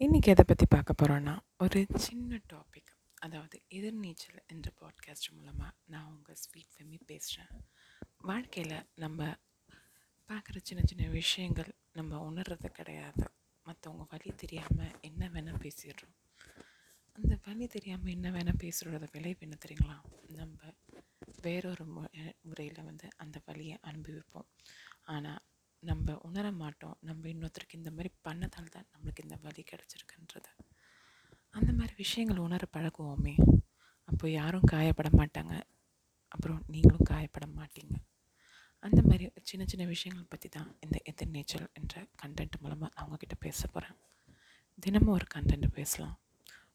இன்றைக்கி எதை பற்றி பார்க்க போகிறோன்னா ஒரு சின்ன டாபிக் அதாவது எதிர்நீச்சல் என்ற பாட்காஸ்ட் மூலமாக நான் உங்கள் ஸ்வீட் ஃபெமி பேசுகிறேன் வாழ்க்கையில் நம்ம பார்க்குற சின்ன சின்ன விஷயங்கள் நம்ம உணர்றது கிடையாது. மற்றவங்க வழி தெரியாமல் என்ன வேணால் பேசிடுறோம். அந்த வழி தெரியாமல் என்ன வேணால் பேசுகிறத விளைவு என்ன தெரியுங்களா? நம்ம வேறொரு மு முறையில் வந்து அந்த வழியை அனுபவிப்போம். ஆனால் நம்ம உணர மாட்டோம். நம்ம இன்னொருத்தருக்கு இந்த மாதிரி பண்ணதால் தான் நம்மளுக்கு இந்த வழி கிடச்சிருக்குன்றது. அந்த மாதிரி விஷயங்கள் உணர பழகுவோமே. அப்போ யாரும் காயப்பட மாட்டாங்க. அப்புறம் நீங்களும் காயப்பட மாட்டீங்க. அந்த மாதிரி சின்ன சின்ன விஷயங்கள் பற்றி தான் இந்த எதிர்நீச்சல் என்ற கண்டென்ட் மூலமாக நான் உங்ககிட்ட பேச போகிறேன் தினமும் ஒரு கண்டென்ட் பேசலாம்.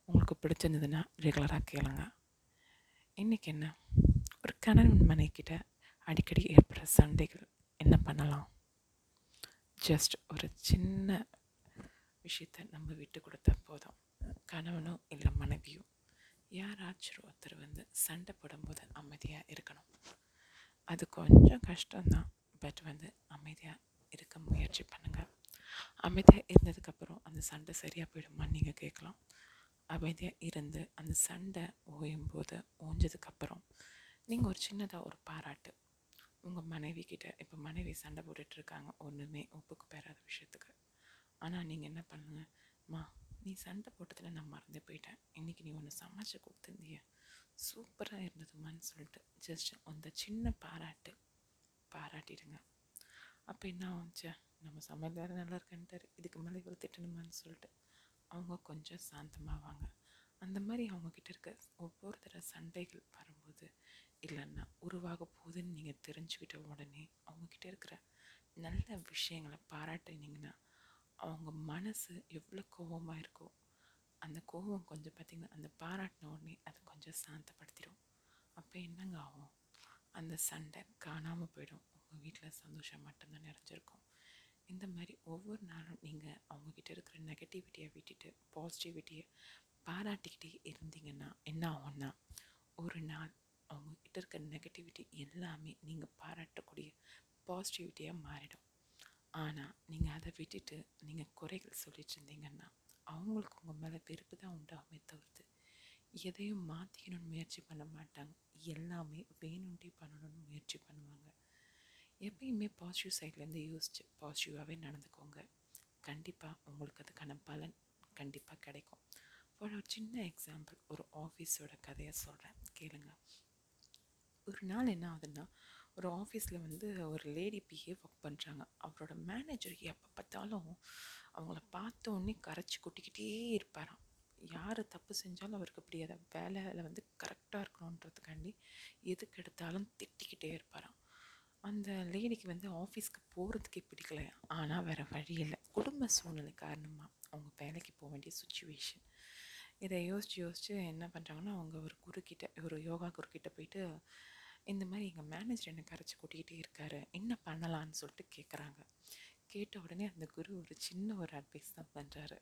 உங்களுக்கு பிடிச்சிருந்ததுன்னா ரெகுலராக கேளுங்க. இன்றைக்கி என்ன? ஒரு கணவன் மனைக்கிட்ட அடிக்கடி ஏற்படுற சண்டைகள் என்ன பண்ணலாம்? ஜஸ்ட் ஒரு சின்ன விஷயத்த நம்ம விட்டு கொடுத்தா போதும். கணவனோ இல்லை மனைவியோ யாராச்சும் ஒருத்தர் வந்து சண்டை போடும்போது அமைதியாக இருக்கணும். அது கொஞ்சம் கஷ்டம்தான். பட் வந்து அமைதியாக இருக்க முயற்சி பண்ணுங்கள் அமைதியாக இருந்ததுக்கப்புறம் அந்த சண்டை சரியாக போயிடுமான்னு நீங்கள் கேட்கலாம் அமைதியாக இருந்து அந்த சண்டை ஓயும் போது ஓஞ்சதுக்கப்புறம் நீங்கள் ஒரு சின்னதாக ஒரு பாராட்டு உங்கள் மனைவி கிட்ட இப்போ மனைவி சண்டை போட்டுட்ருக்காங்க. ஒன்றுமே ஒப்புக்கு பெறாத விஷயத்துக்கு. ஆனால் நீங்கள் என்ன பண்ணுங்க? மா நீ சண்டை போட்டதில் நான் மறந்து போயிட்டேன். இன்றைக்கி நீ ஒன்று சமைச்சு கொடுத்துருந்திய. சூப்பராக இருந்ததுமான்னு சொல்லிட்டு ஜஸ்ட் அந்த சின்ன பாராட்டு பாராட்டிடுங்க. அப்போ என்ன ஆச்சு நம்ம சமையல் நல்லா இருக்கன்ட்டார். இதுக்கு மேலே இவ்வளோ திட்டணுமான்னு சொல்லிட்டு அவங்க கொஞ்சம் சாந்தமாவாங்க. அந்த மாதிரி அவங்கக்கிட்ட இருக்க தெரிஞ்சுக்கிட்ட உடனே அவங்கக்கிட்ட இருக்கிற நல்ல விஷயங்களை பாராட்டினீங்கன்னா அவங்க மனசு எவ்வளோ கோபமாக இருக்கோ அந்த கோபம் கொஞ்சம் பார்த்திங்கன்னா அந்த பாராட்டின உடனே அதை கொஞ்சம் சாந்தப்படுத்திடும். அப்போ என்னங்க ஆகும்? அந்த சண்டை காணாமல் போயிடும். உங்கள் வீட்டில் சந்தோஷம் மட்டும்தான் நிறைஞ்சிருக்கும். இந்த மாதிரி ஒவ்வொரு நாளும் நீங்கள் அவங்கக்கிட்ட இருக்கிற நெகட்டிவிட்டியை விட்டுட்டு பாசிட்டிவிட்டியை பாராட்டிக்கிட்டே இருந்தீங்கன்னா என்ன ஆகும்னா ஒரு நாள் அவங்கக்கிட்ட இருக்க நெகட்டிவிட்டி எல்லாமே நீங்கள் பாராட்டக்கூடிய பாசிட்டிவிட்டியாக மாறிடும். ஆனால் நீங்கள் அதை விட்டுட்டு நீங்கள் குறைகள் சொல்லிட்டு இருந்தீங்கன்னா அவங்களுக்கு உங்கள் மேலே வெறுப்பு தான் உண்டாகுமே தவிர்த்து எதையும் மாற்றிக்கணும்னு முயற்சி பண்ண மாட்டாங்க. எல்லாமே வேணுண்டே பண்ணணும்னு முயற்சி பண்ணுவாங்க. எப்பயுமே பாசிட்டிவ் சைட்லேருந்து யோசிச்சு பாசிட்டிவாகவே நடந்துக்கோங்க. கண்டிப்பாக உங்களுக்கு அதுக்கான பலன் கண்டிப்பாக கிடைக்கும். ஒரு சின்ன எக்ஸாம்பிள் ஒரு ஆஃபீஸோட கதையை சொல்கிறேன் கேளுங்க. ஒரு நாள் என்ன ஆகுதுன்னா ஒரு ஆஃபீஸில் வந்து ஒரு லேடி பிஏ ஒர்க் பண்ணுறாங்க அவரோட மேனேஜர் எப்போ பார்த்தாலும் அவங்கள பார்த்த உடனே கரைச்சி கொட்டிக்கிட்டே இருப்பாராம். யார் தப்பு செஞ்சாலும் அவருக்கு அப்படி அதை வேலையில் வந்து கரெக்டாக இருக்கணுன்றதுக்காண்டி எதுக்கு எடுத்தாலும் திட்டிக்கிட்டே இருப்பாராம். அந்த லேடிக்கு வந்து ஆஃபீஸ்க்கு போகிறதுக்கே பிடிக்கலையா? ஆனால் வேறு வழி இல்லை. குடும்ப சூழ்நிலை காரணமாக அவங்க வேலைக்கு போக வேண்டிய சுச்சுவேஷன் இதை யோசித்து யோசித்து என்ன பண்ணுறாங்கன்னா அவங்க ஒரு குருக்கிட்ட ஒரு யோகா குருக்கிட்ட போயிட்டு இந்த மாதிரி எங்கள் மேனேஜர் என்னை கரைச்சி கூட்டிகிட்டே இருக்காரு என்ன பண்ணலான்னு சொல்லிட்டு கேட்குறாங்க கேட்ட உடனே அந்த குரு ஒரு சின்ன ஒரு அட்வைஸ் தான் பண்ணுறாரு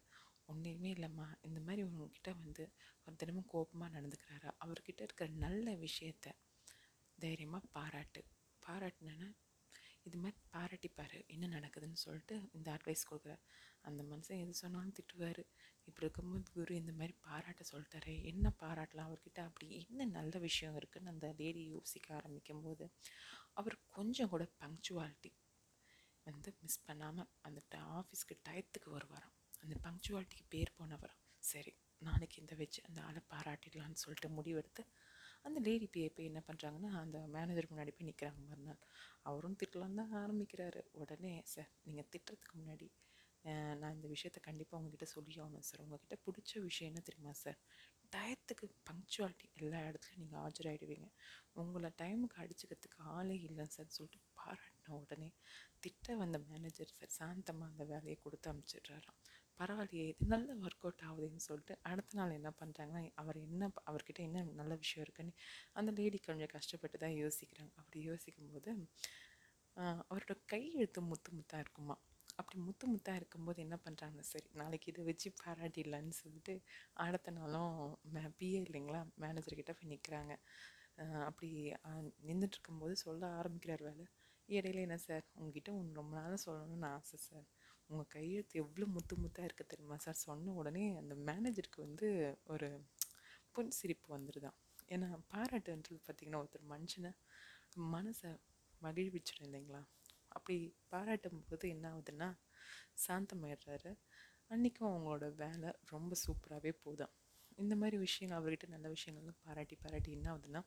ஒன்றுமே இல்லைம்மா இந்த மாதிரி உங்ககிட்ட வந்து ஒரு தினமும் கோபமாக நடந்துக்கிறாரு? அவர்கிட்ட இருக்கிற நல்ல விஷயத்த தைரியமாக பாராட்டு. பாராட்டினேன்னா இது மாதிரி பாராட்டிப்பார் என்ன நடக்குதுன்னு சொல்லிட்டு இந்த அட்வைஸ் கொடுக்குறாரு. அந்த மனுஷன் எது சொன்னாலும் திட்டுவார். இப்படி இருக்கும்போது குரு இந்த மாதிரி பாராட்ட சொல்லிட்டாரு என்ன பாராட்டலாம் அவர்கிட்ட? அப்படி என்ன நல்ல விஷயம் இருக்குதுன்னு அந்த லேடி யோசிக்க ஆரம்பிக்கும் போது அவர் கொஞ்சம் கூட பங்க்சுவாலிட்டி வந்து மிஸ் பண்ணாமல் அந்த ஆஃபீஸ்க்கு டயத்துக்கு வருவாராம். அந்த பங்க்சுவாலிட்டிக்கு பேர் போனவராம். சரி நாளைக்கு இந்த வச்சு அந்த ஆளை பாராட்டிடலான்னு சொல்லிட்டு முடிவெடுத்து அந்த லேடி பே போய் என்ன பண்ணுறாங்கன்னா அந்த மேனேஜர் முன்னாடி போய் நிற்கிறாங்க மறுநாள். அவரும் திட்டலாம் தான் ஆரம்பிக்கிறாரு. உடனே சார் நீங்கள் திட்டுறதுக்கு முன்னாடி நான் இந்த விஷயத்த கண்டிப்பாக உங்ககிட்ட சொல்லி ஆகணும் சார் உங்ககிட்ட பிடிச்ச விஷயம் என்ன தெரியுமா சார் டயத்துக்கு பங்க்சுவாலிட்டி எல்லா இடத்துலையும் நீங்கள் ஆஜராகிடுவீங்க உங்களை டைமுக்கு அடிச்சுக்கிறதுக்கு ஆளே இல்லை சார் சொல்லிட்டு பாராட்டின உடனே திட்ட வந்த மேனேஜர் சார் சாந்தமாக அந்த வேலையை கொடுத்து அனுப்பிச்சிடுறாராம். பரவாயில்லையே இது நல்ல ஒர்க் அவுட் ஆகுதுன்னு சொல்லிட்டு அடுத்த நாள் என்ன பண்ணுறாங்கன்னா அவர் என்ன அவர்கிட்ட என்ன நல்ல விஷயம் இருக்குன்னு அந்த லேடி கொஞ்சம் கஷ்டப்பட்டு தான் யோசிக்கிறாங்க. அப்படி யோசிக்கும் போது அவரோட கையெழுத்து முத்து முத்தாக இருக்குமா? அப்படி முத்து முத்தாக இருக்கும்போது என்ன பண்ணுறாங்க சரி நாளைக்கு இதை வச்சு பாராட்டிடலான்னு சொல்லிட்டு அடுத்த நாளும் மே பிஏ இல்லைங்களா மேனேஜர்கிட்ட போய் நிற்கிறாங்க அப்படி நின்றுட்டுருக்கும்போது சொல்ல ஆரம்பிக்கிறார் வேலை. இடையில என்ன சார்? உங்ககிட்ட ஒன்று ரொம்ப நாளாக சொல்லணும்னு ஆசை சார். உங்கள் கையெழுத்து எவ்வளோ முத்து முத்தாக இருக்குது தெரியுமா சார் சொன்ன உடனே அந்த மேனேஜருக்கு வந்து ஒரு புன் சிரிப்பு வந்துடுதான் ஏன்னா பாராட்டுன்றது பார்த்திங்கன்னா ஒருத்தர் மனுஷனை மனசை மகிழ்விச்சிடும் இல்லைங்களா? அப்படி பாராட்டும் போது என்ன ஆகுதுன்னா சாந்தமாயிடுறாரு. அன்றைக்கும் அவங்களோட வேலை ரொம்ப சூப்பராகவே போதும் இந்த மாதிரி விஷயங்கள் அவர்கிட்ட நல்ல விஷயங்கள்லாம் பாராட்டி பாராட்டி என்ன ஆகுதுன்னா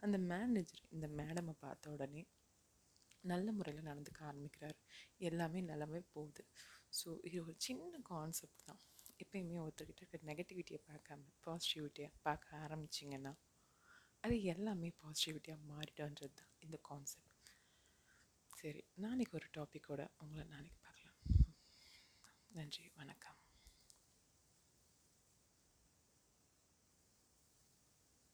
அந்த மேனேஜர் இந்த மேடமை பார்த்த உடனே நல்ல முறையில் நடந்துக்க ஆரம்பிக்கிறாரு. எல்லாமே நல்லாவே போகுது. ஸோ இது ஒரு சின்ன கான்செப்ட் தான். எப்பயுமே ஒருத்தர்கிட்ட இருக்க நெகட்டிவிட்டியை பார்க்காம பாசிட்டிவிட்டியை பார்க்க ஆரம்பிச்சிங்கன்னா அது எல்லாமே பாசிட்டிவிட்டியாக மாறிட்டோன்றது தான் இந்த கான்செப்ட் சரி நாளைக்கு ஒரு டாப்பிக்கோட உங்களை நாளைக்கு பார்க்கலாம். நன்றி வணக்கம்.